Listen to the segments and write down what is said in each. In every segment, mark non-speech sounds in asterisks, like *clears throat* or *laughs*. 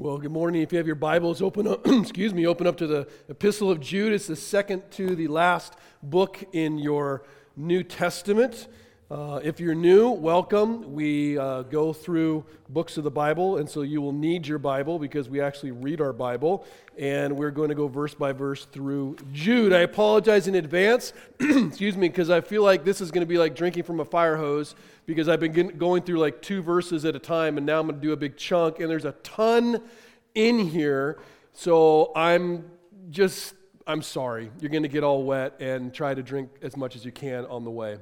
Well, good morning. If you have your Bibles, open up, *clears throat* excuse me, open up to the Epistle of Jude. It's the second to the last book in your New Testament. Uh, if you're new, welcome. We uh, go through books of the Bible, and so you will need your Bible because we actually read our Bible, and we're going to go verse by verse through Jude. I apologize in advance, *clears throat* excuse me, because I feel like this is going to be like drinking from a fire hose because I've been going through like two verses at a time, and now I'm going to do a big chunk, and there's a ton in here, so I'm just, I'm sorry. You're going to get all wet and try to drink as much as you can on the way.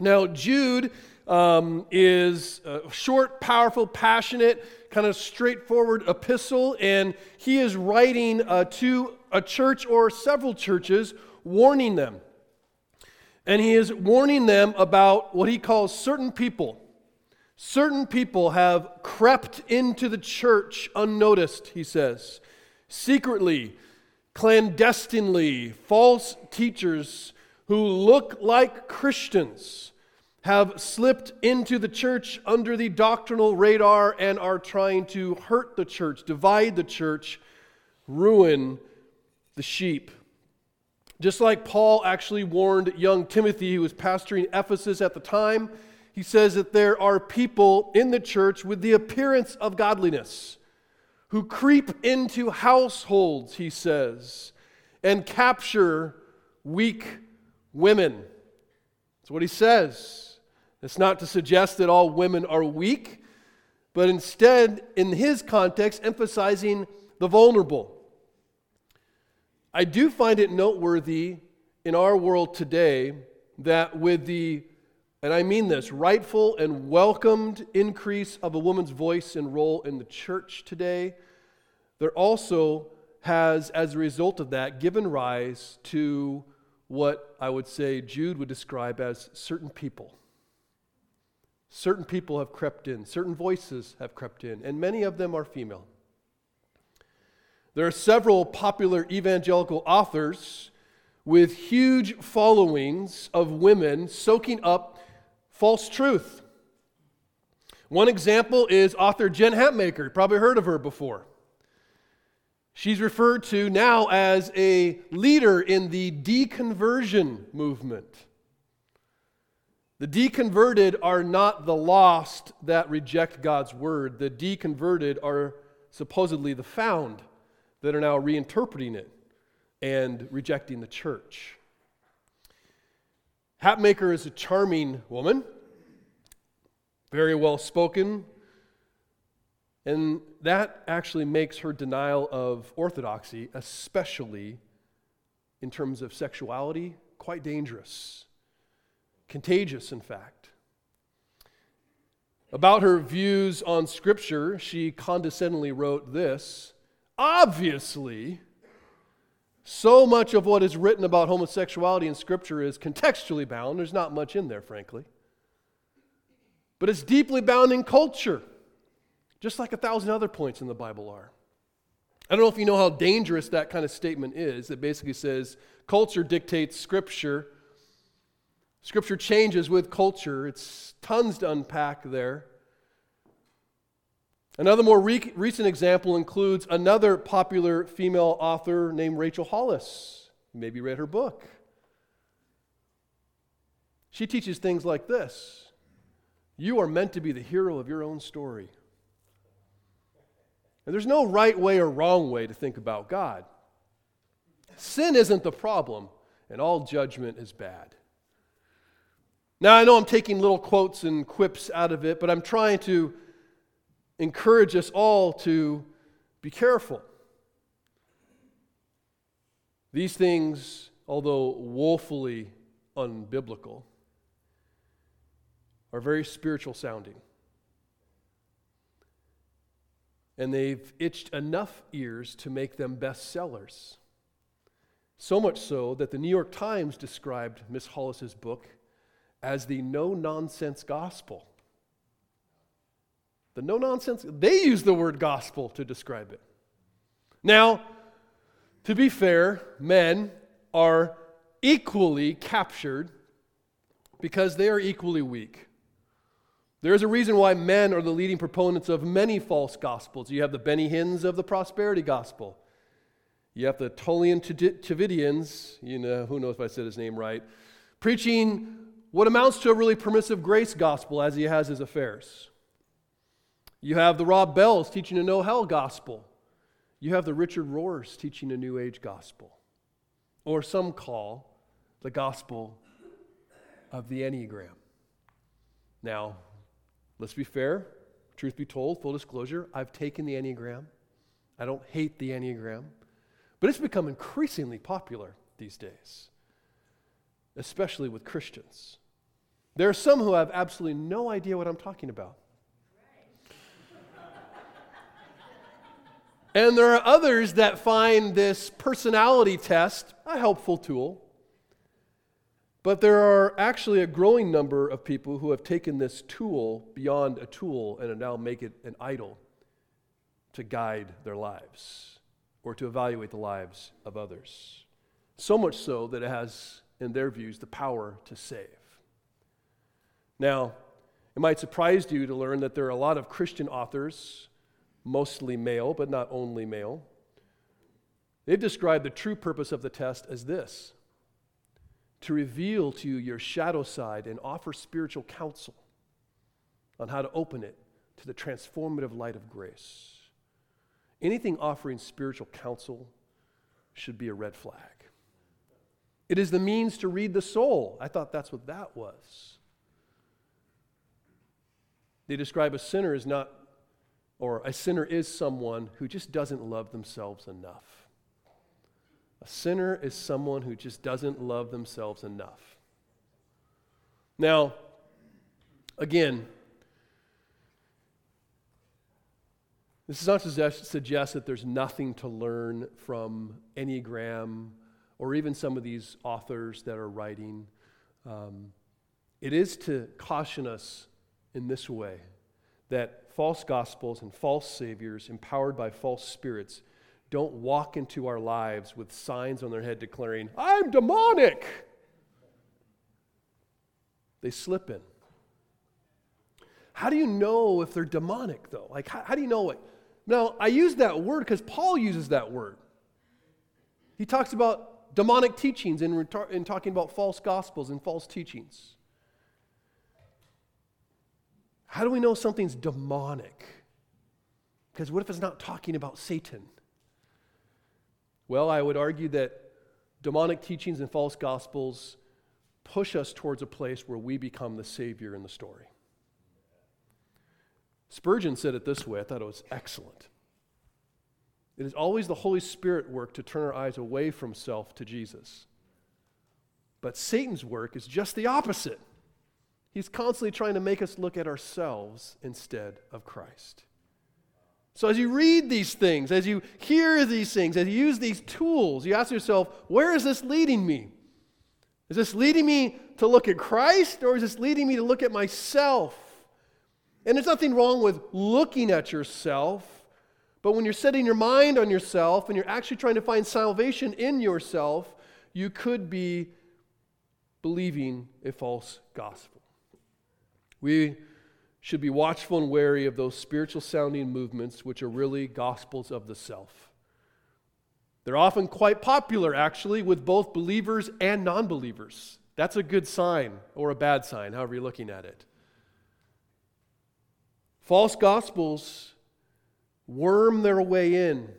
Now, Jude um, is a short, powerful, passionate, kind of straightforward epistle, and he is writing uh, to a church or several churches, warning them. And he is warning them about what he calls certain people. Certain people have crept into the church unnoticed, he says, secretly, clandestinely, false teachers who look like Christians have slipped into the church under the doctrinal radar and are trying to hurt the church, divide the church, ruin the sheep. Just like Paul actually warned young Timothy, who was pastoring Ephesus at the time, he says that there are people in the church with the appearance of godliness who creep into households, he says, and capture weak women. That's what he says. It's not to suggest that all women are weak, but instead, in his context, emphasizing the vulnerable. I do find it noteworthy in our world today that with the, and I mean this, rightful and welcomed increase of a woman's voice and role in the church today, there also has, as a result of that, given rise to what I would say Jude would describe as certain people. Certain people have crept in, certain voices have crept in, and many of them are female. There are several popular evangelical authors with huge followings of women soaking up false truth. One example is author Jen Hatmaker. You probably heard of her before. She's referred to now as a leader in the deconversion movement. The deconverted are not the lost that reject God's word. The deconverted are supposedly the found that are now reinterpreting it and rejecting the church. Hatmaker is a charming woman, very well spoken, and that actually makes her denial of orthodoxy, especially in terms of sexuality, quite dangerous. Contagious, in fact. About her views on Scripture, she condescendingly wrote this Obviously, so much of what is written about homosexuality in Scripture is contextually bound. There's not much in there, frankly. But it's deeply bound in culture just like a thousand other points in the Bible are. I don't know if you know how dangerous that kind of statement is. It basically says culture dictates Scripture. Scripture changes with culture. It's tons to unpack there. Another more re- recent example includes another popular female author named Rachel Hollis. You maybe read her book. She teaches things like this You are meant to be the hero of your own story. And there's no right way or wrong way to think about God. Sin isn't the problem, and all judgment is bad. Now, I know I'm taking little quotes and quips out of it, but I'm trying to encourage us all to be careful. These things, although woefully unbiblical, are very spiritual sounding and they've itched enough ears to make them bestsellers. So much so that the New York Times described Miss Hollis's book as the no nonsense gospel. The no nonsense, they use the word gospel to describe it. Now, to be fair, men are equally captured because they are equally weak. There's a reason why men are the leading proponents of many false gospels. You have the Benny Hinns of the prosperity gospel. You have the Tullian Tchividjians, you know, who knows if I said his name right, preaching what amounts to a really permissive grace gospel as he has his affairs. You have the Rob Bells teaching a no hell gospel. You have the Richard Rohrs teaching a New Age gospel, or some call the gospel of the Enneagram. Now, let's be fair, truth be told, full disclosure, I've taken the Enneagram. I don't hate the Enneagram, but it's become increasingly popular these days, especially with Christians. There are some who have absolutely no idea what I'm talking about. And there are others that find this personality test a helpful tool. But there are actually a growing number of people who have taken this tool beyond a tool and now make it an idol to guide their lives or to evaluate the lives of others. So much so that it has, in their views, the power to save. Now, it might surprise you to learn that there are a lot of Christian authors mostly male, but not only male. They've described the true purpose of the test as this to reveal to you your shadow side and offer spiritual counsel on how to open it to the transformative light of grace. Anything offering spiritual counsel should be a red flag. It is the means to read the soul. I thought that's what that was. They describe a sinner as not or a sinner is someone who just doesn't love themselves enough. A sinner is someone who just doesn't love themselves enough. Now, again, this is not to suggest that there's nothing to learn from Enneagram or even some of these authors that are writing. Um, it is to caution us in this way that false gospels and false saviors empowered by false spirits don't walk into our lives with signs on their head declaring, I'm demonic. They slip in. How do you know if they're demonic, though? Like, how, how do you know it? Now, I use that word because Paul uses that word. He talks about demonic teachings in, in talking about false gospels and false teachings. How do we know something's demonic? Because what if it's not talking about Satan? Well, I would argue that demonic teachings and false gospels push us towards a place where we become the Savior in the story. Spurgeon said it this way, I thought it was excellent. It is always the Holy Spirit work to turn our eyes away from self to Jesus. But Satan's work is just the opposite. He's constantly trying to make us look at ourselves instead of Christ. So, as you read these things, as you hear these things, as you use these tools, you ask yourself, where is this leading me? Is this leading me to look at Christ or is this leading me to look at myself? And there's nothing wrong with looking at yourself, but when you're setting your mind on yourself and you're actually trying to find salvation in yourself, you could be believing a false gospel. We should be watchful and wary of those spiritual sounding movements which are really gospels of the self. They're often quite popular, actually, with both believers and non believers. That's a good sign or a bad sign, however you're looking at it. False gospels worm their way in.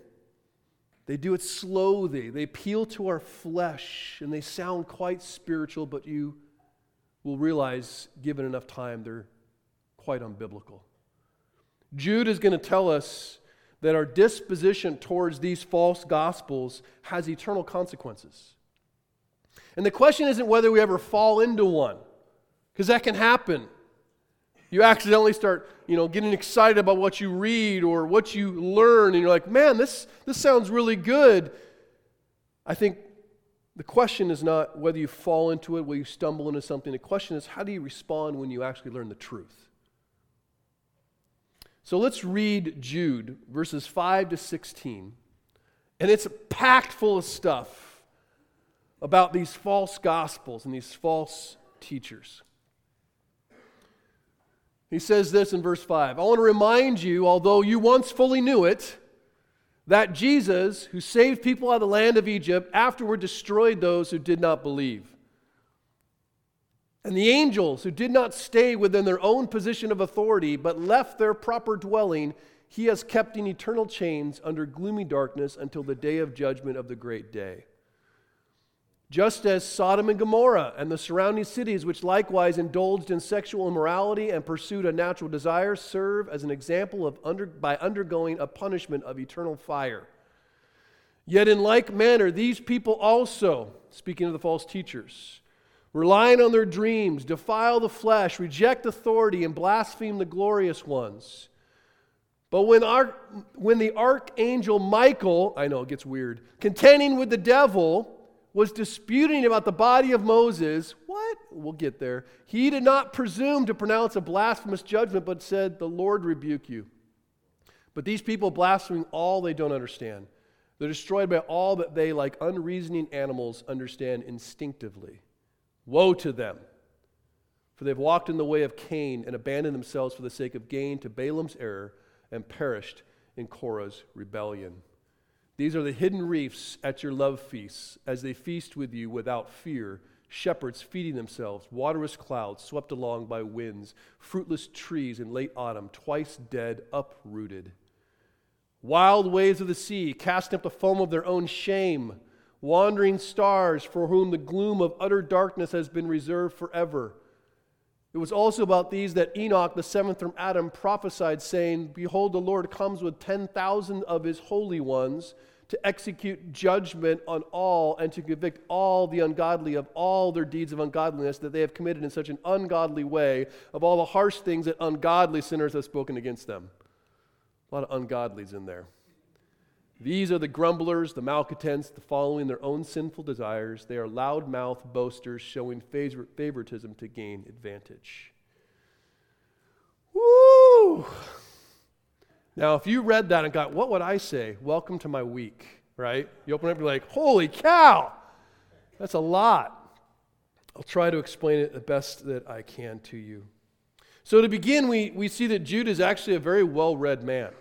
They do it slowly. They appeal to our flesh and they sound quite spiritual, but you will realize, given enough time, they're quite unbiblical. Jude is going to tell us that our disposition towards these false gospels has eternal consequences. And the question isn't whether we ever fall into one, because that can happen. You accidentally start, you know, getting excited about what you read or what you learn, and you're like, man, this, this sounds really good. I think the question is not whether you fall into it, will you stumble into something. The question is, how do you respond when you actually learn the truth? So let's read Jude, verses 5 to 16. And it's packed full of stuff about these false gospels and these false teachers. He says this in verse 5 I want to remind you, although you once fully knew it, that Jesus, who saved people out of the land of Egypt, afterward destroyed those who did not believe. And the angels who did not stay within their own position of authority, but left their proper dwelling, he has kept in eternal chains under gloomy darkness until the day of judgment of the great day. Just as Sodom and Gomorrah and the surrounding cities, which likewise indulged in sexual immorality and pursued unnatural desires, serve as an example of under, by undergoing a punishment of eternal fire. Yet, in like manner, these people also, speaking of the false teachers, relying on their dreams, defile the flesh, reject authority, and blaspheme the glorious ones. But when, our, when the archangel Michael, I know it gets weird, contending with the devil, was disputing about the body of Moses, what? We'll get there. He did not presume to pronounce a blasphemous judgment, but said, The Lord rebuke you. But these people blaspheme all they don't understand. They're destroyed by all that they, like unreasoning animals, understand instinctively. Woe to them! For they've walked in the way of Cain and abandoned themselves for the sake of gain to Balaam's error and perished in Korah's rebellion. These are the hidden reefs at your love feasts as they feast with you without fear. Shepherds feeding themselves, waterless clouds swept along by winds, fruitless trees in late autumn, twice dead, uprooted. Wild waves of the sea, casting up the foam of their own shame, wandering stars for whom the gloom of utter darkness has been reserved forever. It was also about these that Enoch, the seventh from Adam, prophesied, saying, Behold, the Lord comes with 10,000 of his holy ones to execute judgment on all and to convict all the ungodly of all their deeds of ungodliness that they have committed in such an ungodly way, of all the harsh things that ungodly sinners have spoken against them. A lot of ungodlies in there. These are the grumblers, the malcontents, the following their own sinful desires. They are loud-mouthed boasters, showing favoritism to gain advantage. Woo! Now, if you read that and got, what would I say? Welcome to my week, right? You open up, and you're like, holy cow! That's a lot. I'll try to explain it the best that I can to you. So, to begin, we, we see that Jude is actually a very well read man.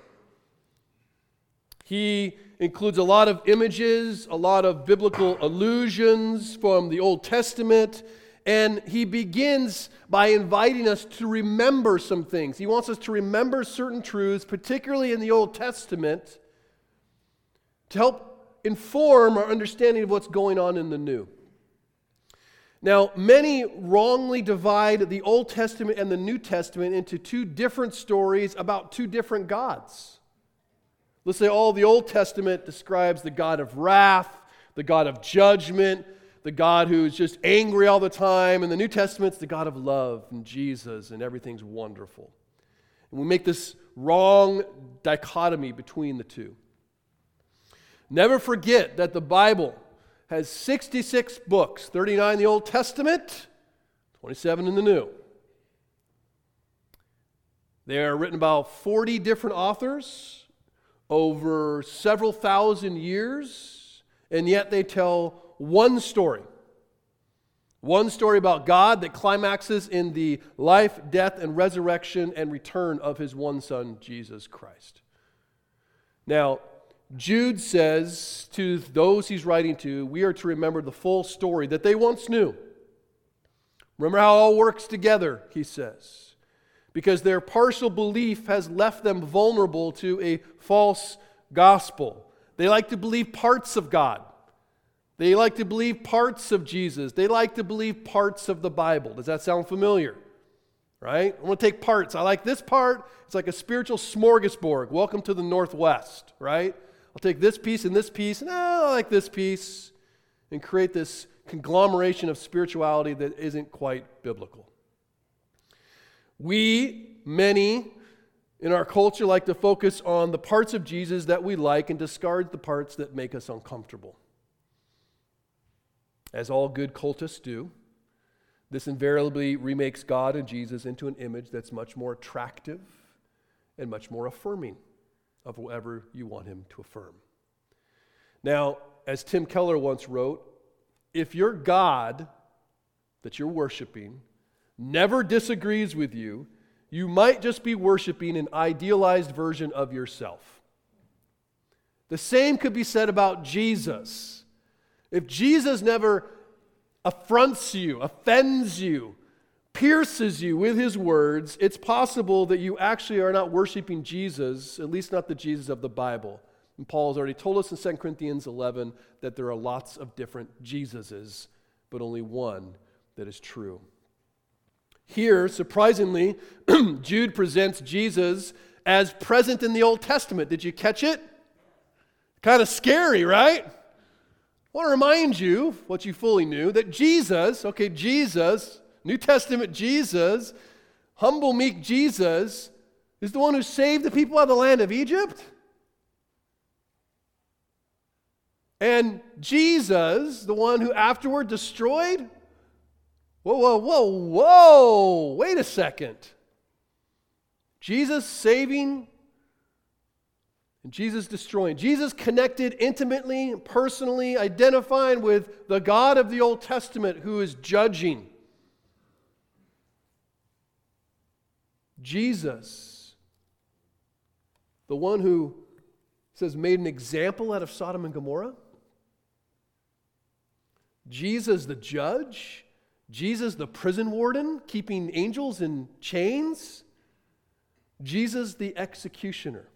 He includes a lot of images, a lot of biblical allusions from the Old Testament, and he begins by inviting us to remember some things. He wants us to remember certain truths, particularly in the Old Testament, to help inform our understanding of what's going on in the New. Now, many wrongly divide the Old Testament and the New Testament into two different stories about two different gods. Let's say all the Old Testament describes the God of wrath, the God of judgment, the God who's just angry all the time. And the New Testament's the God of love and Jesus, and everything's wonderful. And we make this wrong dichotomy between the two. Never forget that the Bible has 66 books 39 in the Old Testament, 27 in the New. They are written by 40 different authors over several thousand years, and yet they tell one story. One story about God that climaxes in the life, death, and resurrection and return of his one Son, Jesus Christ. Now, Jude says to those he's writing to, we are to remember the full story that they once knew. Remember how it all works together, he says because their partial belief has left them vulnerable to a false gospel. They like to believe parts of God. They like to believe parts of Jesus. They like to believe parts of the Bible. Does that sound familiar? Right? I want to take parts. I like this part. It's like a spiritual smorgasbord. Welcome to the Northwest, right? I'll take this piece and this piece, and ah, I like this piece, and create this conglomeration of spirituality that isn't quite biblical. We, many in our culture, like to focus on the parts of Jesus that we like and discard the parts that make us uncomfortable. As all good cultists do, this invariably remakes God and Jesus into an image that's much more attractive and much more affirming of whatever you want him to affirm. Now, as Tim Keller once wrote, if your God that you're worshiping never disagrees with you, you might just be worshiping an idealized version of yourself. The same could be said about Jesus. If Jesus never affronts you, offends you, pierces you with his words, it's possible that you actually are not worshiping Jesus, at least not the Jesus of the Bible. And Paul has already told us in 2 Corinthians 11 that there are lots of different Jesuses, but only one that is true. Here, surprisingly, *clears throat* Jude presents Jesus as present in the Old Testament. Did you catch it? Kind of scary, right? I want to remind you, what you fully knew, that Jesus, okay, Jesus, New Testament Jesus, humble, meek Jesus, is the one who saved the people out of the land of Egypt. And Jesus, the one who afterward destroyed Whoa, whoa, whoa, whoa. Wait a second. Jesus saving and Jesus destroying. Jesus connected intimately, personally, identifying with the God of the Old Testament who is judging. Jesus, the one who says made an example out of Sodom and Gomorrah. Jesus, the judge Jesus, the prison warden, keeping angels in chains. Jesus, the executioner.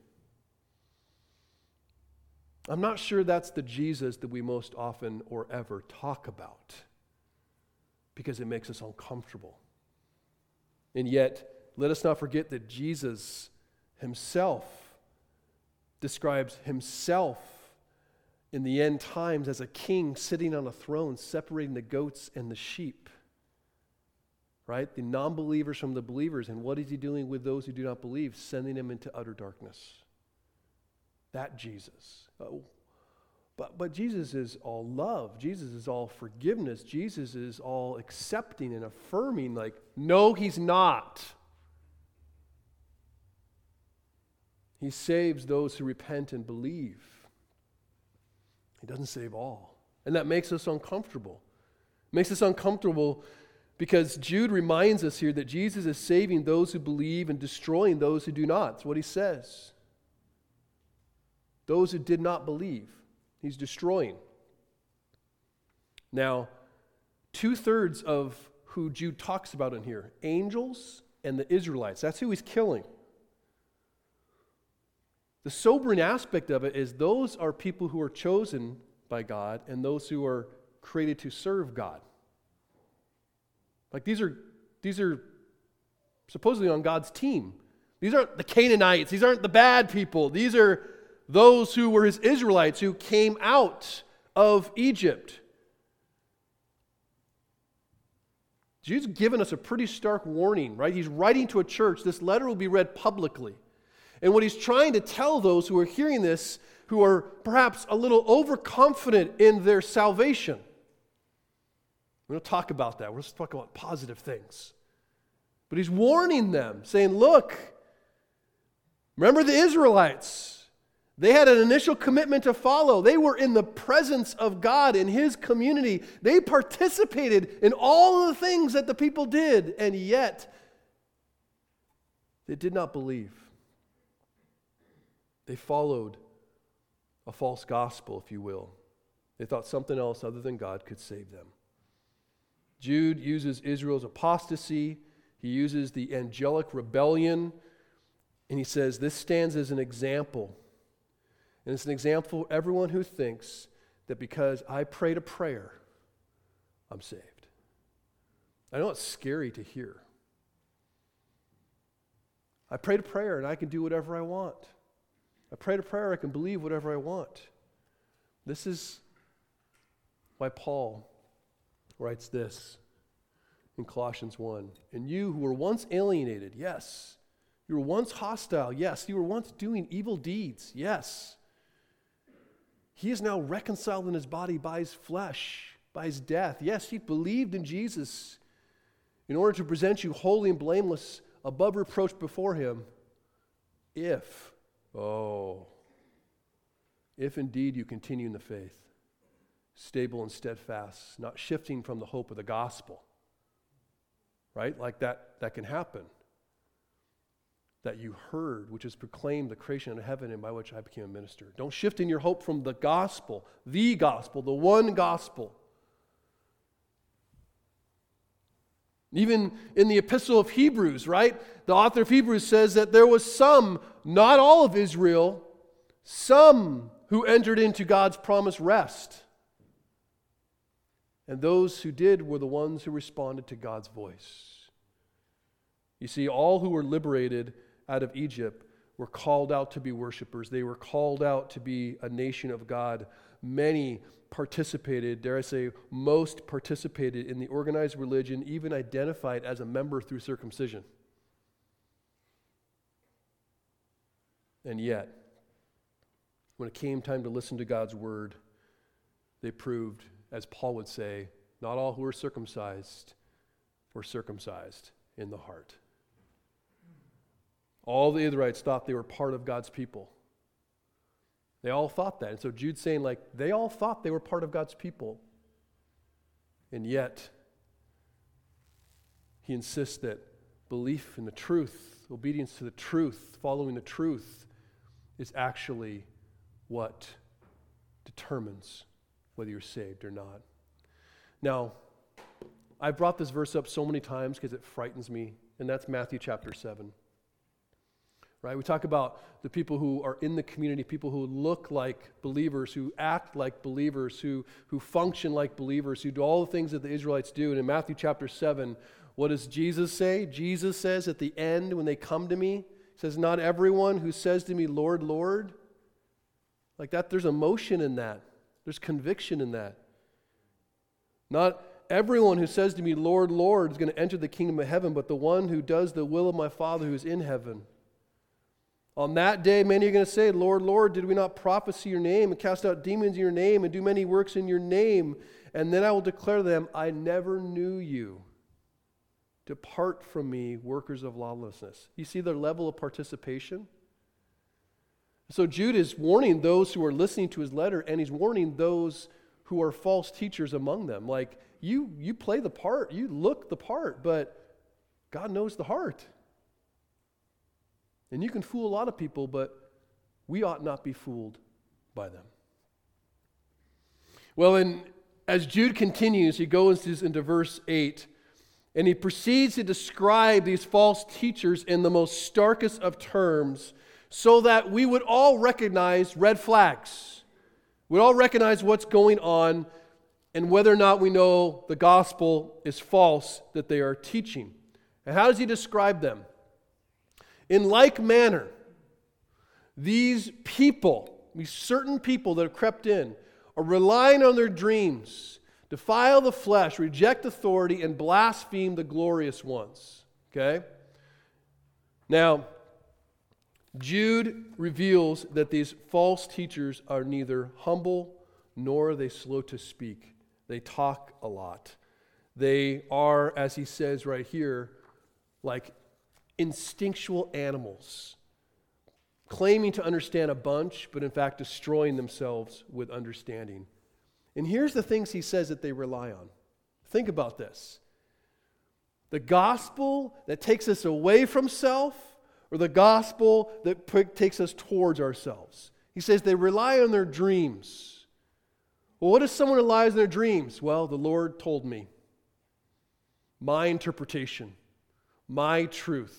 I'm not sure that's the Jesus that we most often or ever talk about because it makes us uncomfortable. And yet, let us not forget that Jesus himself describes himself in the end times as a king sitting on a throne, separating the goats and the sheep right? The non believers from the believers. And what is he doing with those who do not believe? Sending them into utter darkness. That Jesus. Oh. But, but Jesus is all love. Jesus is all forgiveness. Jesus is all accepting and affirming, like, no, he's not. He saves those who repent and believe. He doesn't save all. And that makes us uncomfortable. It makes us uncomfortable because Jude reminds us here that Jesus is saving those who believe and destroying those who do not. That's what he says. Those who did not believe, he's destroying. Now, two thirds of who Jude talks about in here angels and the Israelites. That's who he's killing. The sobering aspect of it is those are people who are chosen by God and those who are created to serve God. Like these are these are supposedly on God's team. These aren't the Canaanites, these aren't the bad people. These are those who were his Israelites who came out of Egypt. Jude's given us a pretty stark warning, right? He's writing to a church. This letter will be read publicly. And what he's trying to tell those who are hearing this, who are perhaps a little overconfident in their salvation, we don't talk about that. We're just talking about positive things. But he's warning them, saying, Look, remember the Israelites. They had an initial commitment to follow. They were in the presence of God in His community. They participated in all the things that the people did, and yet they did not believe. They followed a false gospel, if you will. They thought something else other than God could save them. Jude uses Israel's apostasy, he uses the angelic rebellion, and he says this stands as an example. And it's an example for everyone who thinks that because I prayed a prayer, I'm saved. I know it's scary to hear. I prayed a prayer and I can do whatever I want. I prayed a prayer, I can believe whatever I want. This is why Paul writes this in Colossians 1 And you who were once alienated, yes. You were once hostile, yes. You were once doing evil deeds, yes. He is now reconciled in his body by his flesh, by his death. Yes, he believed in Jesus in order to present you holy and blameless, above reproach before him. If, oh, if indeed you continue in the faith stable and steadfast, not shifting from the hope of the gospel. Right? Like that, that can happen. that you heard, which is proclaimed the creation of heaven and by which I became a minister. Don't shift in your hope from the gospel, the gospel, the one gospel. Even in the epistle of Hebrews, right? The author of Hebrews says that there was some, not all of Israel, some who entered into God's promised rest. And those who did were the ones who responded to God's voice. You see, all who were liberated out of Egypt were called out to be worshipers. They were called out to be a nation of God. Many participated, dare I say, most participated in the organized religion, even identified as a member through circumcision. And yet, when it came time to listen to God's word, they proved, as Paul would say, not all who were circumcised were circumcised in the heart. All the Israelites thought they were part of God's people. They all thought that. And so Jude's saying, like, they all thought they were part of God's people. And yet, he insists that belief in the truth, obedience to the truth, following the truth, is actually what determines whether you're saved or not. Now, I've brought this verse up so many times because it frightens me, and that's Matthew chapter 7 right? We talk about the people who are in the community, people who look like believers, who act like believers, who, who function like believers, who do all the things that the Israelites do. And in Matthew chapter 7, what does Jesus say? Jesus says at the end, when they come to me, he says, Not everyone who says to me, Lord, Lord. Like that, there's emotion in that, there's conviction in that. Not everyone who says to me, Lord, Lord, is going to enter the kingdom of heaven, but the one who does the will of my Father who is in heaven. On that day, many are going to say, Lord, Lord, did we not prophesy your name and cast out demons in your name and do many works in your name? And then I will declare to them, I never knew you. Depart from me, workers of lawlessness. You see their level of participation? So Jude is warning those who are listening to his letter, and he's warning those who are false teachers among them. Like, you, you play the part, you look the part, but God knows the heart. And you can fool a lot of people, but we ought not be fooled by them. Well, and as Jude continues, he goes into verse 8, and he proceeds to describe these false teachers in the most starkest of terms so that we would all recognize red flags. We'd all recognize what's going on and whether or not we know the gospel is false that they are teaching. And how does he describe them? In like manner, these people, these certain people that have crept in, are relying on their dreams, defile the flesh, reject authority, and blaspheme the glorious ones. Okay? Now, Jude reveals that these false teachers are neither humble nor are they slow to speak. They talk a lot. They are, as he says right here, like instinctual animals, claiming to understand a bunch, but in fact destroying themselves with understanding. And here's the things he says that they rely on. Think about this the gospel that takes us away from self, or the gospel that takes us towards ourselves. He says they rely on their dreams. Well, what if someone relies on their dreams? Well, the Lord told me. My interpretation, my truth.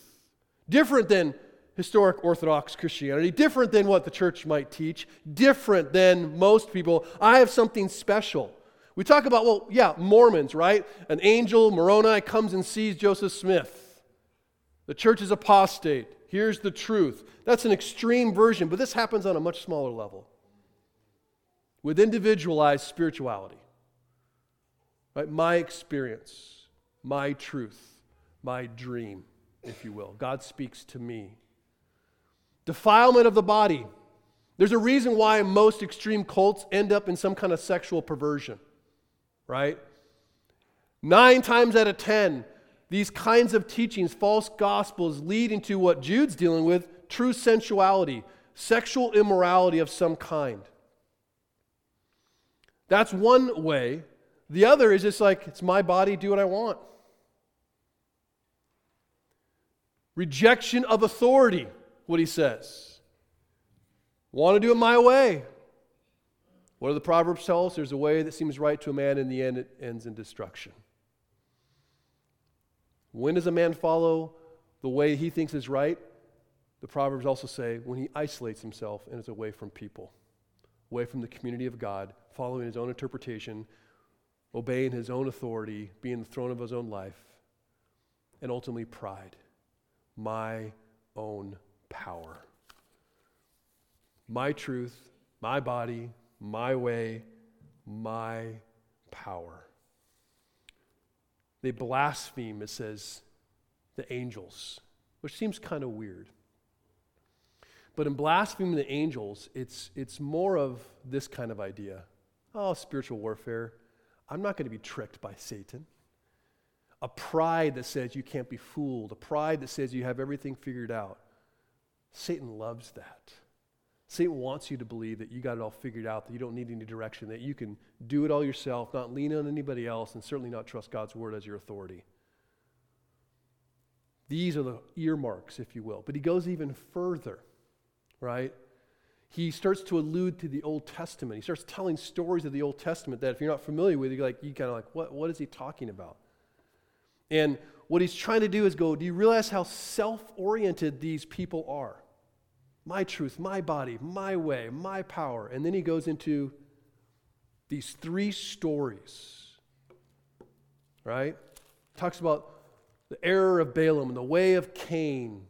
Different than historic Orthodox Christianity, different than what the church might teach, different than most people. I have something special. We talk about, well, yeah, Mormons, right? An angel, Moroni, comes and sees Joseph Smith. The church is apostate. Here's the truth. That's an extreme version, but this happens on a much smaller level with individualized spirituality. Right? My experience, my truth, my dream if you will. God speaks to me. Defilement of the body. There's a reason why most extreme cults end up in some kind of sexual perversion, right? Nine times out of ten, these kinds of teachings, false gospels, lead into what Jude's dealing with true sensuality, sexual immorality of some kind. That's one way. The other is just like, it's my body, do what I want. Rejection of authority, what he says. Want to do it my way. What do the Proverbs tell us? There's a way that seems right to a man, in the end, it ends in destruction. When does a man follow the way he thinks is right? The Proverbs also say when he isolates himself and is away from people, away from the community of God, following his own interpretation, obeying his own authority, being the throne of his own life, and ultimately pride. My own power. My truth, my body, my way, my power. They blaspheme, it says, the angels, which seems kind of weird. But in blaspheming the angels, it's, it's more of this kind of idea oh, spiritual warfare. I'm not going to be tricked by Satan. A pride that says you can't be fooled, a pride that says you have everything figured out. Satan loves that. Satan wants you to believe that you got it all figured out, that you don't need any direction, that you can do it all yourself, not lean on anybody else, and certainly not trust God's word as your authority. These are the earmarks, if you will. But he goes even further, right? He starts to allude to the Old Testament. He starts telling stories of the Old Testament that if you're not familiar with, you're like, you kind of like, what, what is he talking about? And what he's trying to do is go, do you realize how self oriented these people are? My truth, my body, my way, my power. And then he goes into these three stories, right? Talks about the error of Balaam and the way of Cain.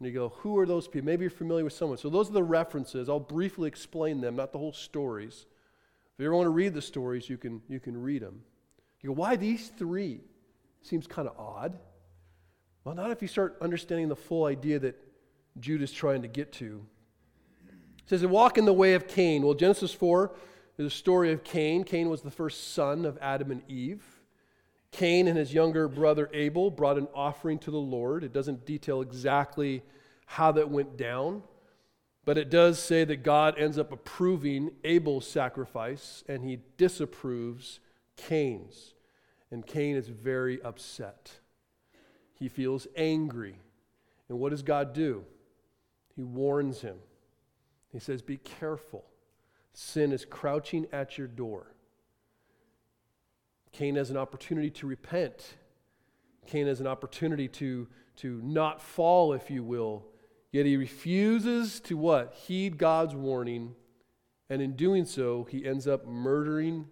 And you go, who are those people? Maybe you're familiar with someone. So those are the references. I'll briefly explain them, not the whole stories. If you ever want to read the stories, you can, you can read them. You go, why these three? Seems kind of odd. Well, not if you start understanding the full idea that Jude is trying to get to. It says, walk in the way of Cain. Well, Genesis 4 is a story of Cain. Cain was the first son of Adam and Eve. Cain and his younger brother Abel brought an offering to the Lord. It doesn't detail exactly how that went down, but it does say that God ends up approving Abel's sacrifice and he disapproves Cain's. And Cain is very upset. He feels angry. And what does God do? He warns him. He says, Be careful. Sin is crouching at your door. Cain has an opportunity to repent. Cain has an opportunity to, to not fall, if you will. Yet he refuses to what? Heed God's warning. And in doing so, he ends up murdering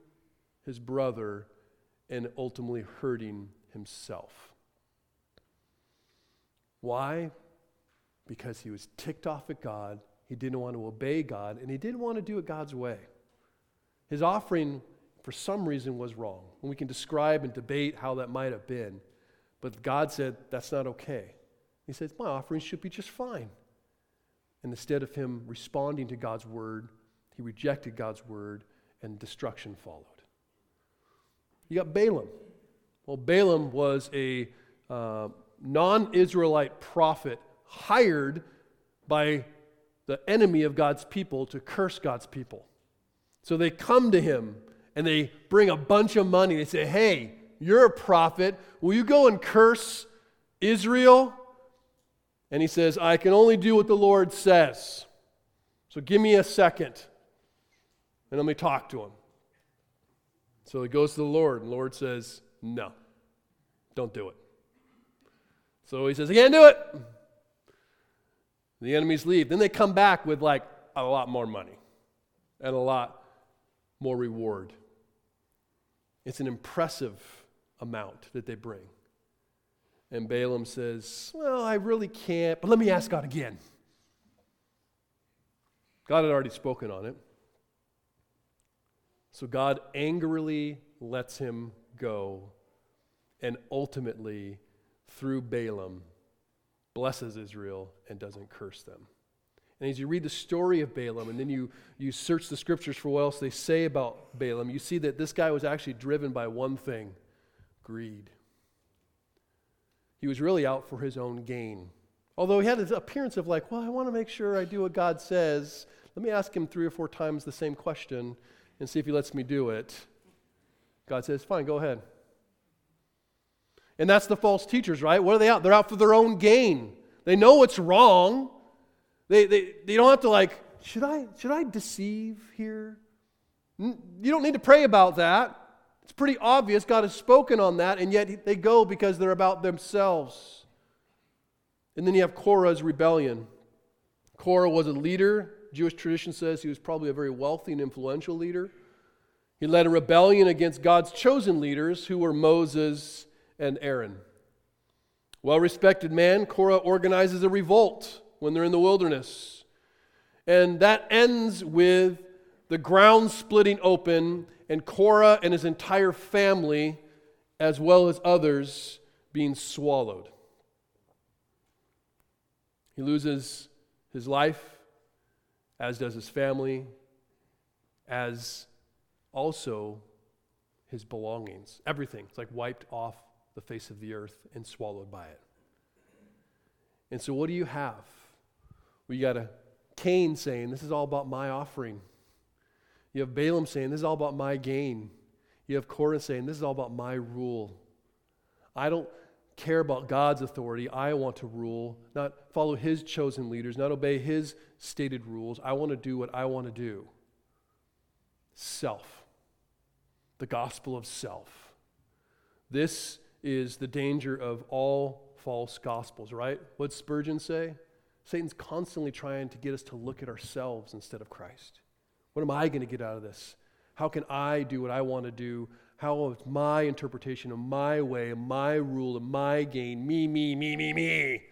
his brother and ultimately hurting himself. Why? Because he was ticked off at God. He didn't want to obey God, and he didn't want to do it God's way. His offering, for some reason, was wrong. And we can describe and debate how that might have been. But God said, that's not okay. He says, my offering should be just fine. And instead of him responding to God's word, he rejected God's word, and destruction followed. You got Balaam. Well, Balaam was a uh, non Israelite prophet hired by the enemy of God's people to curse God's people. So they come to him and they bring a bunch of money. They say, Hey, you're a prophet. Will you go and curse Israel? And he says, I can only do what the Lord says. So give me a second and let me talk to him. So he goes to the Lord, and the Lord says, No, don't do it. So he says, I can't do it. The enemies leave. Then they come back with like a lot more money and a lot more reward. It's an impressive amount that they bring. And Balaam says, Well, I really can't, but let me ask God again. God had already spoken on it. So God angrily lets him go, and ultimately, through Balaam, blesses Israel and doesn't curse them. And as you read the story of Balaam and then you, you search the scriptures for what else they say about Balaam, you see that this guy was actually driven by one thing greed. He was really out for his own gain. Although he had this appearance of like, well, I want to make sure I do what God says. Let me ask him three or four times the same question and see if he lets me do it. God says, fine, go ahead. And that's the false teachers, right? What are they out? They're out for their own gain. They know what's wrong. They, they, they don't have to, like, should I, should I deceive here? You don't need to pray about that. It's pretty obvious God has spoken on that, and yet they go because they're about themselves. And then you have Korah's rebellion. Korah was a leader. Jewish tradition says he was probably a very wealthy and influential leader. He led a rebellion against God's chosen leaders, who were Moses and Aaron. Well respected man, Korah organizes a revolt when they're in the wilderness. And that ends with the ground splitting open and Korah and his entire family, as well as others, being swallowed. He loses his life, as does his family, as also his belongings. Everything. It's like wiped off the face of the earth and swallowed by it. And so, what do you have? We got a Cain saying, This is all about my offering. You have Balaam saying, This is all about my gain. You have Korah saying, This is all about my rule. I don't care about God's authority. I want to rule, not follow his chosen leaders, not obey his stated rules. I want to do what I want to do. Self. The gospel of self. This is the danger of all false gospels, right? What Spurgeon say? Satan's constantly trying to get us to look at ourselves instead of Christ. What am I going to get out of this? How can I do what I want to do? How is my interpretation of my way, my rule, and my gain? Me, me, me, me, me.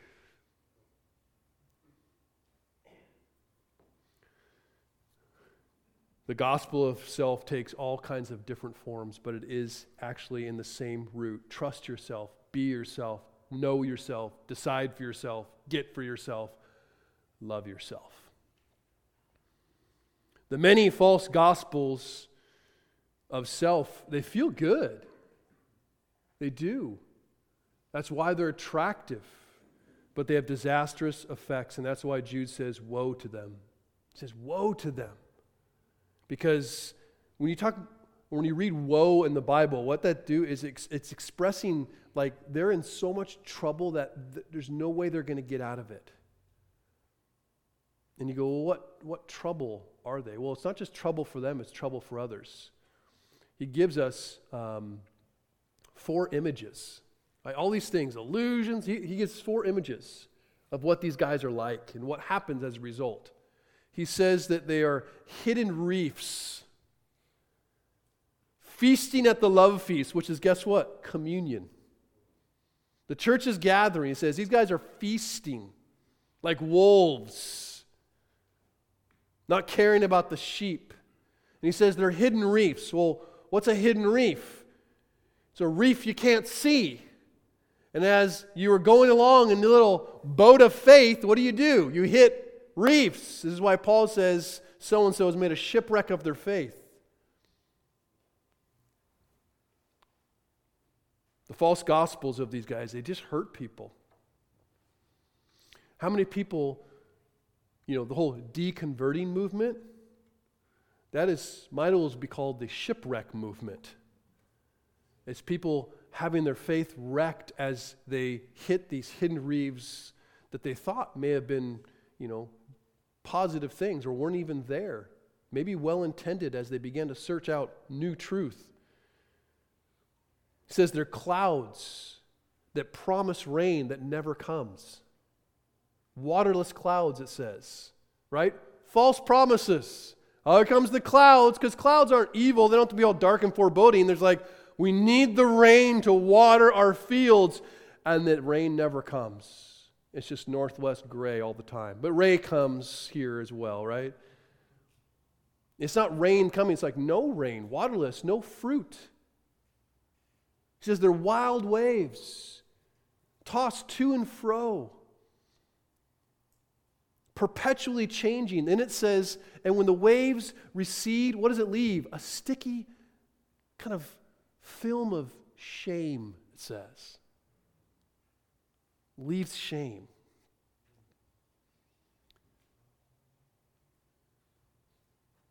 The gospel of self takes all kinds of different forms, but it is actually in the same root. Trust yourself, be yourself, know yourself, decide for yourself, get for yourself, love yourself. The many false gospels of self, they feel good. They do. That's why they're attractive. But they have disastrous effects, and that's why Jude says, Woe to them. He says, Woe to them. Because when you talk, when you read woe in the Bible, what that do is it's, it's expressing like they're in so much trouble that th- there's no way they're going to get out of it. And you go, well, what, what trouble are they? Well, it's not just trouble for them, it's trouble for others. He gives us um, four images. Right? All these things, illusions, he, he gives four images of what these guys are like and what happens as a result. He says that they are hidden reefs, feasting at the love feast, which is, guess what? Communion. The church is gathering. He says these guys are feasting like wolves not caring about the sheep. And he says they're hidden reefs. Well, what's a hidden reef? It's a reef you can't see. And as you are going along in the little boat of faith, what do you do? You hit reefs. This is why Paul says so and so has made a shipwreck of their faith. The false gospels of these guys, they just hurt people. How many people you know, the whole deconverting movement, that is, might as be called the shipwreck movement. It's people having their faith wrecked as they hit these hidden reefs that they thought may have been, you know, positive things or weren't even there. Maybe well intended as they began to search out new truth. He says they're clouds that promise rain that never comes. Waterless clouds, it says, right? False promises. Oh, here comes the clouds, because clouds aren't evil. They don't have to be all dark and foreboding. There's like, we need the rain to water our fields, and that rain never comes. It's just northwest gray all the time. But ray comes here as well, right? It's not rain coming, it's like no rain, waterless, no fruit. He says they're wild waves, tossed to and fro perpetually changing. Then it says, and when the waves recede, what does it leave? A sticky kind of film of shame, it says. Leaves shame.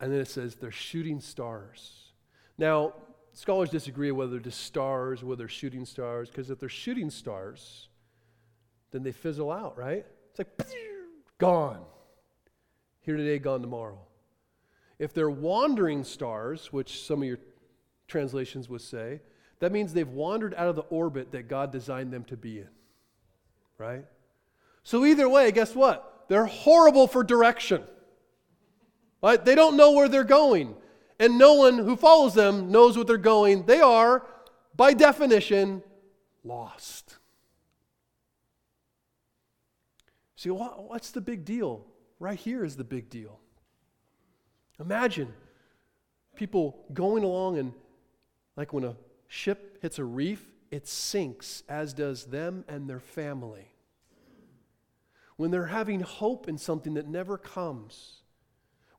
And then it says they're shooting stars. Now, scholars disagree whether they're stars, whether they're shooting stars, because if they're shooting stars, then they fizzle out, right? It's like, *laughs* gone. Here today, gone tomorrow. If they're wandering stars, which some of your translations would say, that means they've wandered out of the orbit that God designed them to be in, right? So, either way, guess what? They're horrible for direction. Right? They don't know where they're going. And no one who follows them knows what they're going. They are, by definition, lost. See, what's the big deal? Right here is the big deal. Imagine people going along and, like when a ship hits a reef, it sinks, as does them and their family. When they're having hope in something that never comes,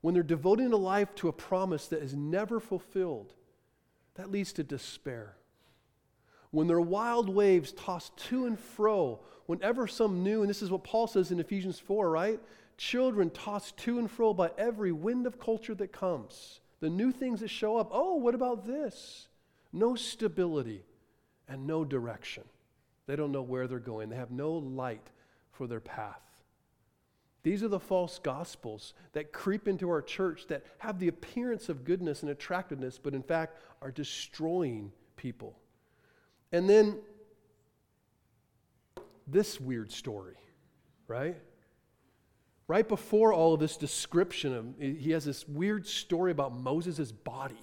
when they're devoting a life to a promise that is never fulfilled, that leads to despair. When their wild waves tossed to and fro, whenever some new, and this is what Paul says in Ephesians 4, right? Children tossed to and fro by every wind of culture that comes. The new things that show up. Oh, what about this? No stability and no direction. They don't know where they're going, they have no light for their path. These are the false gospels that creep into our church that have the appearance of goodness and attractiveness, but in fact are destroying people. And then this weird story, right? Right before all of this description of, he has this weird story about Moses' body.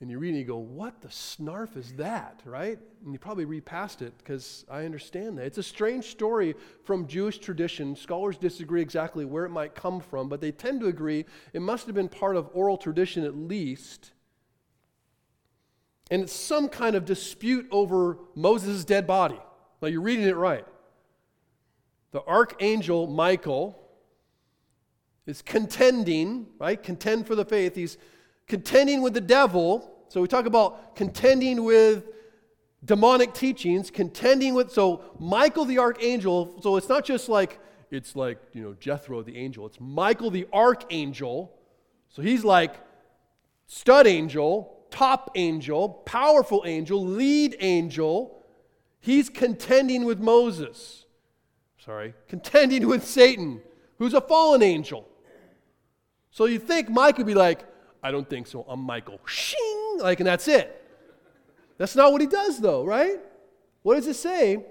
And you read and you go, what the snarf is that, right? And you probably read past it because I understand that. It's a strange story from Jewish tradition. Scholars disagree exactly where it might come from, but they tend to agree it must have been part of oral tradition at least. And it's some kind of dispute over Moses' dead body. Now you're reading it right. The archangel Michael is contending, right? Contend for the faith. He's contending with the devil. So we talk about contending with demonic teachings, contending with, so Michael the archangel, so it's not just like, it's like, you know, Jethro the angel. It's Michael the archangel. So he's like stud angel, top angel, powerful angel, lead angel. He's contending with Moses. Sorry, contending with Satan, who's a fallen angel. So you think Mike would be like, I don't think so. I'm Michael. Shing! Like, and that's it. That's not what he does, though, right? What does it say?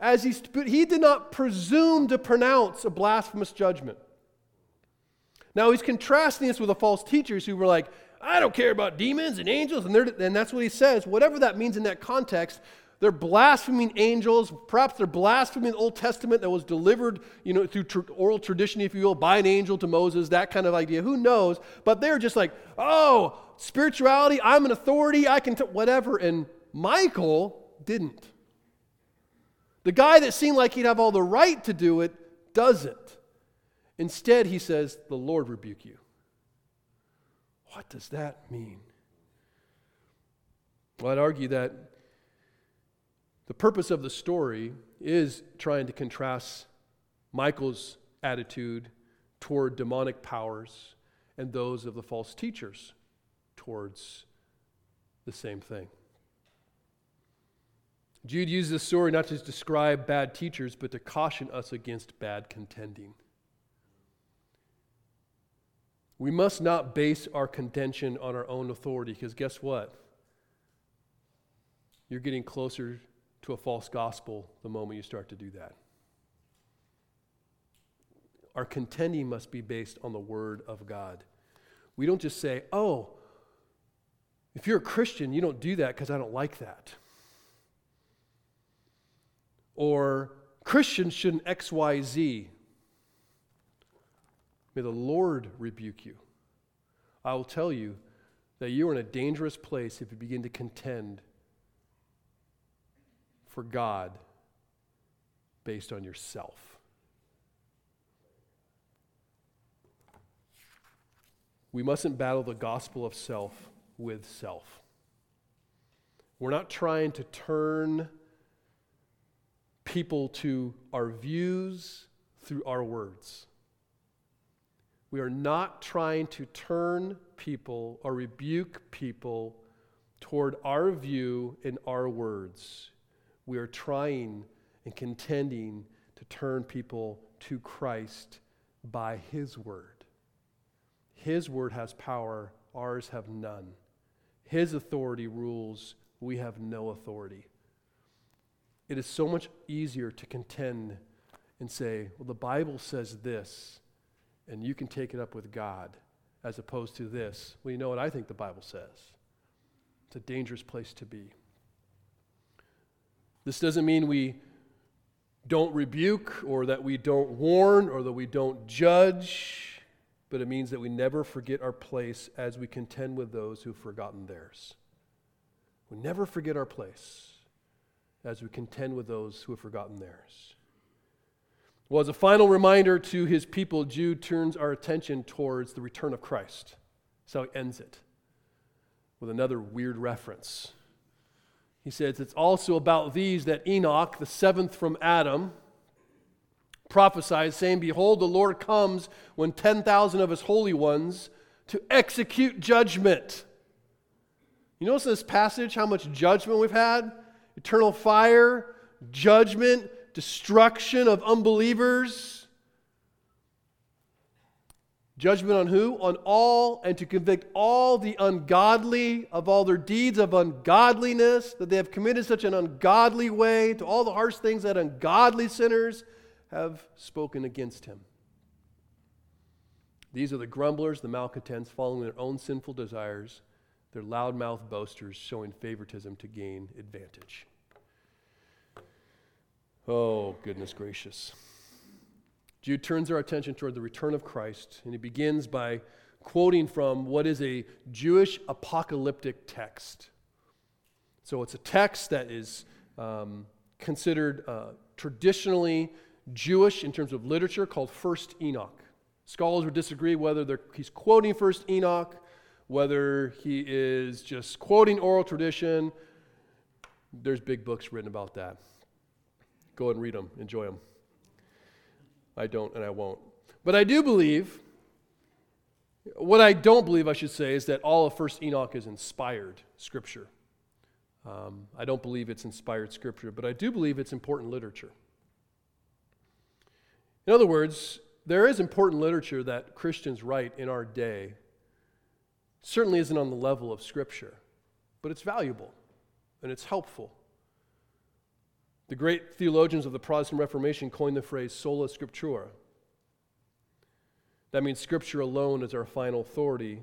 As he, he did not presume to pronounce a blasphemous judgment. Now, he's contrasting this with the false teachers who were like, I don't care about demons and angels. And, and that's what he says. Whatever that means in that context, they're blaspheming angels. Perhaps they're blaspheming the Old Testament that was delivered, you know, through tr- oral tradition, if you will, by an angel to Moses, that kind of idea. Who knows? But they're just like, oh, spirituality, I'm an authority, I can, t-, whatever. And Michael didn't. The guy that seemed like he'd have all the right to do it doesn't. Instead, he says, The Lord rebuke you. What does that mean? Well, I'd argue that the purpose of the story is trying to contrast Michael's attitude toward demonic powers and those of the false teachers towards the same thing. Jude uses this story not to describe bad teachers, but to caution us against bad contending. We must not base our contention on our own authority, because guess what? You're getting closer to a false gospel the moment you start to do that. Our contending must be based on the Word of God. We don't just say, oh, if you're a Christian, you don't do that because I don't like that. Or Christians shouldn't XYZ. May the Lord rebuke you. I will tell you that you're in a dangerous place if you begin to contend for God based on yourself. We mustn't battle the gospel of self with self. We're not trying to turn people to our views through our words. We are not trying to turn people or rebuke people toward our view in our words, we are trying and contending to turn people to Christ by His word. His word has power, ours have none. His authority rules, we have no authority. It is so much easier to contend and say, well, the Bible says this, and you can take it up with God, as opposed to this. Well, you know what I think the Bible says. It's a dangerous place to be. This doesn't mean we don't rebuke or that we don't warn or that we don't judge, but it means that we never forget our place as we contend with those who've forgotten theirs. We never forget our place as we contend with those who have forgotten theirs. Well, as a final reminder to his people, Jude turns our attention towards the return of Christ. So he ends it with another weird reference. He says, It's also about these that Enoch, the seventh from Adam, prophesied, saying, Behold, the Lord comes when 10,000 of his holy ones to execute judgment. You notice in this passage how much judgment we've had? Eternal fire, judgment, destruction of unbelievers. Judgment on who? On all, and to convict all the ungodly of all their deeds of ungodliness, that they have committed such an ungodly way, to all the harsh things that ungodly sinners have spoken against him. These are the grumblers, the malcontents, following their own sinful desires, their loudmouth boasters, showing favoritism to gain advantage. Oh, goodness gracious. Jude turns our attention toward the return of Christ, and he begins by quoting from what is a Jewish apocalyptic text. So it's a text that is um, considered uh, traditionally Jewish in terms of literature called First Enoch. Scholars would disagree whether he's quoting First Enoch, whether he is just quoting oral tradition. There's big books written about that. Go and read them, enjoy them. I don't and I won't. But I do believe, what I don't believe, I should say, is that all of 1st Enoch is inspired scripture. Um, I don't believe it's inspired scripture, but I do believe it's important literature. In other words, there is important literature that Christians write in our day. Certainly isn't on the level of scripture, but it's valuable and it's helpful. The great theologians of the Protestant Reformation coined the phrase sola scriptura. That means scripture alone is our final authority,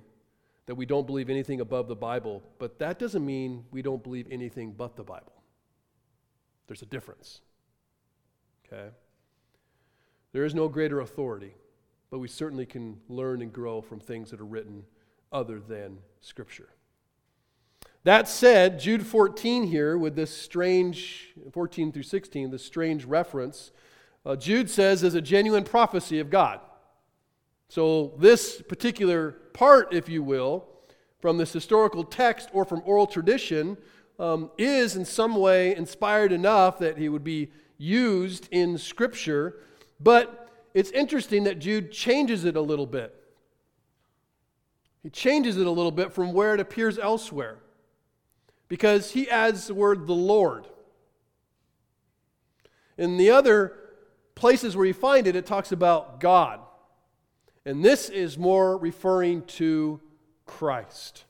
that we don't believe anything above the Bible, but that doesn't mean we don't believe anything but the Bible. There's a difference. Okay? There is no greater authority, but we certainly can learn and grow from things that are written other than Scripture. That said, Jude 14 here, with this strange, 14 through 16, this strange reference, uh, Jude says is a genuine prophecy of God. So, this particular part, if you will, from this historical text or from oral tradition, um, is in some way inspired enough that he would be used in Scripture. But it's interesting that Jude changes it a little bit. He changes it a little bit from where it appears elsewhere because he adds the word the Lord. In the other places where you find it, it talks about God. And this is more referring to Christ.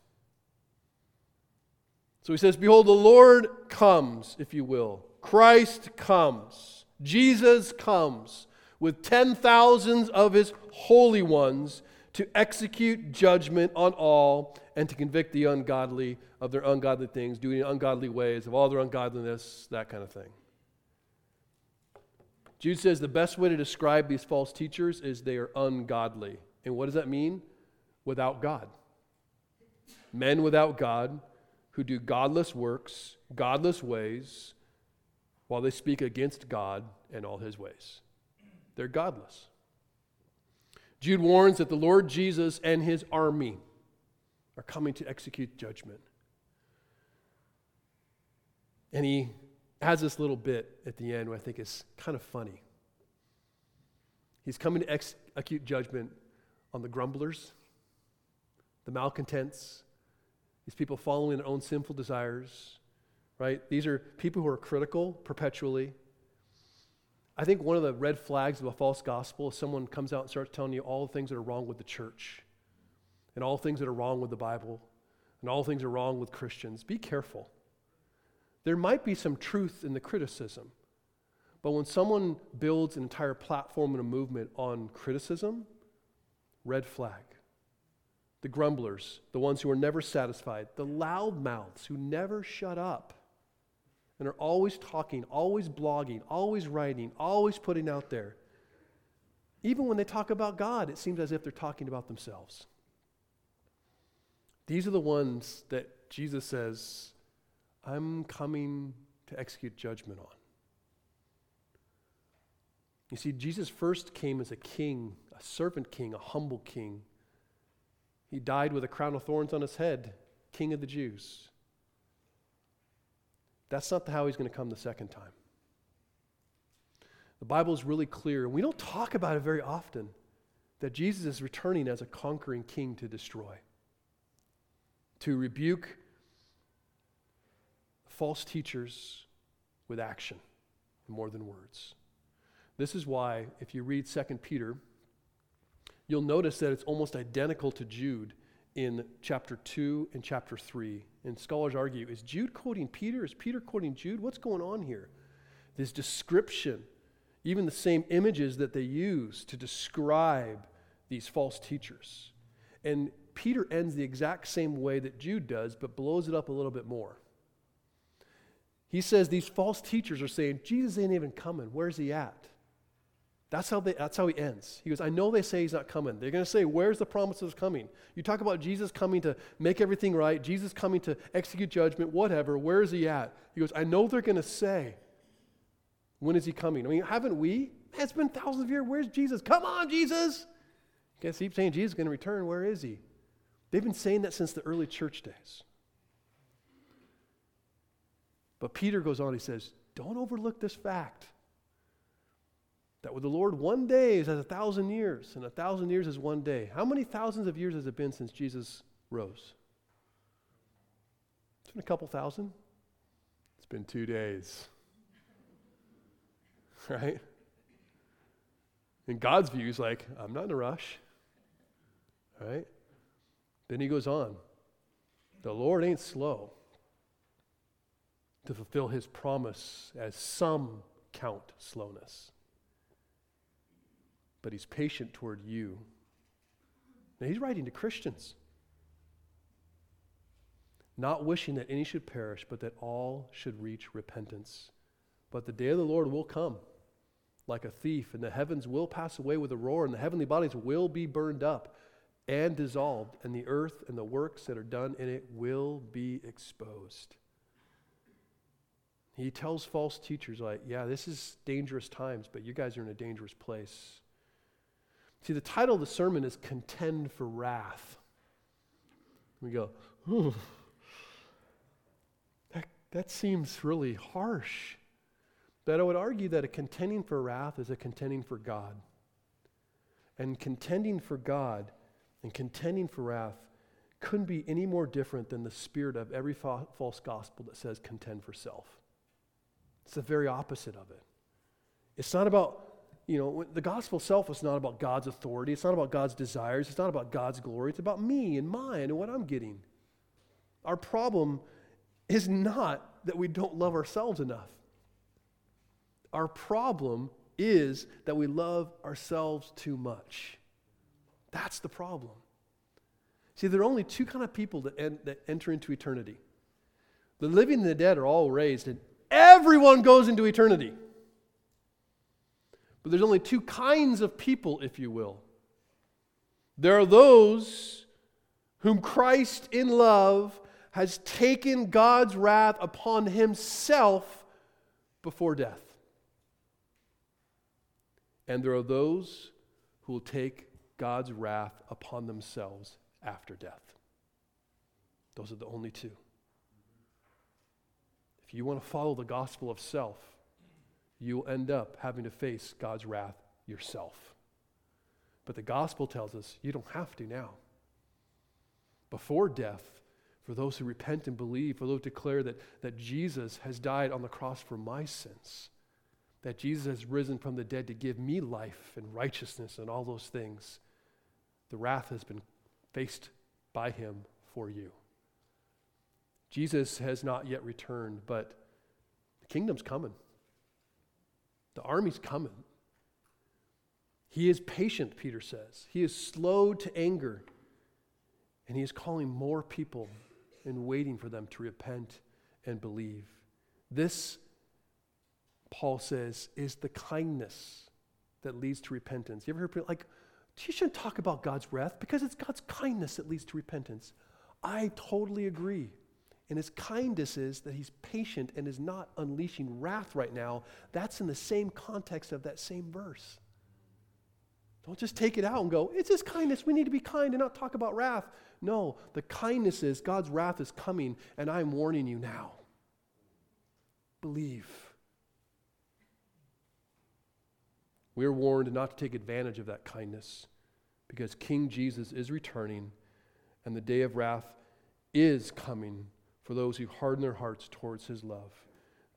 So he says, Behold, the Lord comes, if you will. Christ comes. Jesus comes with ten thousands of his holy ones to execute judgment on all and to convict the ungodly of their ungodly things, doing ungodly ways, of all their ungodliness, that kind of thing. Jude says the best way to describe these false teachers is they are ungodly. And what does that mean? Without God. Men without God who do godless works, godless ways, while they speak against God and all his ways. They're godless. Jude warns that the Lord Jesus and his army are coming to execute judgment. And he has this little bit at the end where I think is kind of funny. He's coming to execute judgment on the grumblers, the malcontents, these people following their own sinful desires, right? These are people who are critical perpetually. I think one of the red flags of a false gospel is someone comes out and starts telling you all the things that are wrong with the church and all things that are wrong with the Bible and all things are wrong with Christians. Be careful. There might be some truth in the criticism, but when someone builds an entire platform and a movement on criticism, red flag. The grumblers, the ones who are never satisfied, the loudmouths who never shut up and are always talking, always blogging, always writing, always putting out there. Even when they talk about God, it seems as if they're talking about themselves. These are the ones that Jesus says, I'm coming to execute judgment on. You see, Jesus first came as a king, a servant king, a humble king. He died with a crown of thorns on his head, king of the Jews. That's not how he's going to come the second time. The Bible is really clear, and we don't talk about it very often, that Jesus is returning as a conquering king to destroy, to rebuke false teachers with action more than words. This is why, if you read 2 Peter, you'll notice that it's almost identical to Jude in chapter 2 and chapter 3. And scholars argue is Jude quoting Peter? Is Peter quoting Jude? What's going on here? This description, even the same images that they use to describe these false teachers. And Peter ends the exact same way that Jude does, but blows it up a little bit more. He says these false teachers are saying, Jesus ain't even coming. Where's he at? That's how, they, that's how he ends. He goes, I know they say he's not coming. They're going to say, Where's the promise of coming? You talk about Jesus coming to make everything right, Jesus coming to execute judgment, whatever. Where is he at? He goes, I know they're going to say, When is he coming? I mean, haven't we? It's been thousands of years. Where's Jesus? Come on, Jesus. Guess keep saying Jesus is going to return. Where is he? They've been saying that since the early church days. But Peter goes on, he says, Don't overlook this fact. That with the Lord, one day is as a thousand years, and a thousand years is one day. How many thousands of years has it been since Jesus rose? It's been a couple thousand. It's been two days. *laughs* Right? In God's view, he's like, I'm not in a rush. Right? Then he goes on. The Lord ain't slow to fulfill his promise as some count slowness but he's patient toward you. Now, he's writing to Christians, not wishing that any should perish, but that all should reach repentance. But the day of the Lord will come like a thief, and the heavens will pass away with a roar, and the heavenly bodies will be burned up and dissolved, and the earth and the works that are done in it will be exposed. He tells false teachers, like, yeah, this is dangerous times, but you guys are in a dangerous place. See, the title of the sermon is Contend for Wrath. We go, that, that seems really harsh. But I would argue that a contending for wrath is a contending for God. And contending for God and contending for wrath couldn't be any more different than the spirit of every fa- false gospel that says contend for self. It's the very opposite of it. It's not about you know, the gospel self is not about God's authority. It's not about God's desires. It's not about God's glory. It's about me and mine and what I'm getting. Our problem is not that we don't love ourselves enough. Our problem is that we love ourselves too much. That's the problem. See, there are only two kind of people that, en- that enter into eternity. The living and the dead are all raised, and everyone goes into eternity. But there's only two kinds of people, if you will. There are those whom Christ in love has taken God's wrath upon himself before death. And there are those who will take God's wrath upon themselves after death. Those are the only two. If you want to follow the gospel of self, you will end up having to face God's wrath yourself. But the gospel tells us you don't have to now. Before death, for those who repent and believe, for those who declare that, that Jesus has died on the cross for my sins, that Jesus has risen from the dead to give me life and righteousness and all those things. The wrath has been faced by him for you. Jesus has not yet returned, but the kingdom's coming. The army's coming. He is patient, Peter says. He is slow to anger. And he is calling more people and waiting for them to repent and believe. This, Paul says, is the kindness that leads to repentance. You ever heard people like, you shouldn't talk about God's wrath because it's God's kindness that leads to repentance. I totally agree. And his kindness is that he's patient and is not unleashing wrath right now. That's in the same context of that same verse. Don't just take it out and go, it's his kindness. We need to be kind and not talk about wrath. No, the kindness is God's wrath is coming, and I'm warning you now. Believe. We are warned not to take advantage of that kindness because King Jesus is returning and the day of wrath is coming for those who harden their hearts towards his love.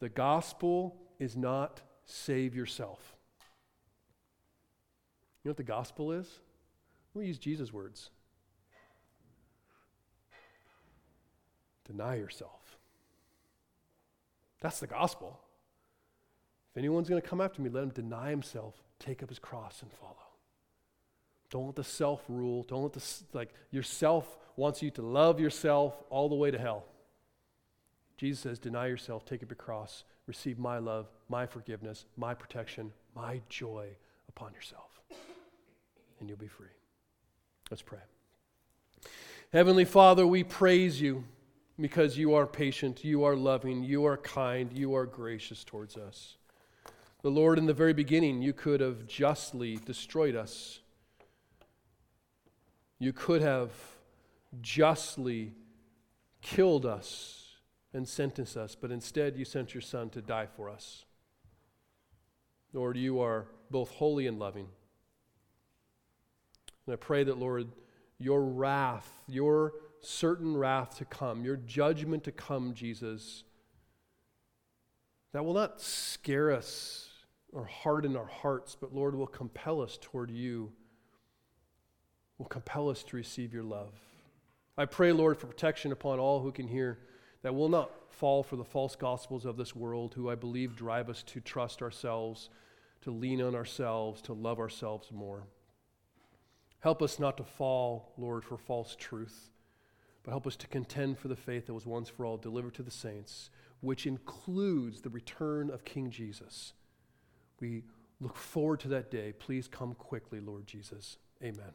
The gospel is not save yourself. You know what the gospel is? We use Jesus' words deny yourself. That's the gospel. If anyone's going to come after me, let him deny himself, take up his cross, and follow. Don't let the self rule. Don't let the, like, yourself wants you to love yourself all the way to hell. Jesus says, deny yourself, take up your cross, receive my love, my forgiveness, my protection, my joy upon yourself, and you'll be free. Let's pray. Heavenly Father, we praise you because you are patient, you are loving, you are kind, you are gracious towards us. The Lord, in the very beginning, you could have justly destroyed us. You could have justly killed us and sentenced us, but instead you sent your Son to die for us. Lord, you are both holy and loving. And I pray that, Lord, your wrath, your certain wrath to come, your judgment to come, Jesus, that will not scare us or harden our hearts, but Lord, will compel us toward you, will compel us to receive your love. I pray, Lord, for protection upon all who can hear, that will not fall for the false gospels of this world, who I believe drive us to trust ourselves, to lean on ourselves, to love ourselves more. Help us not to fall, Lord, for false truth but help us to contend for the faith that was once for all delivered to the saints, which includes the return of King Jesus. We look forward to that day. Please come quickly, Lord Jesus. Amen.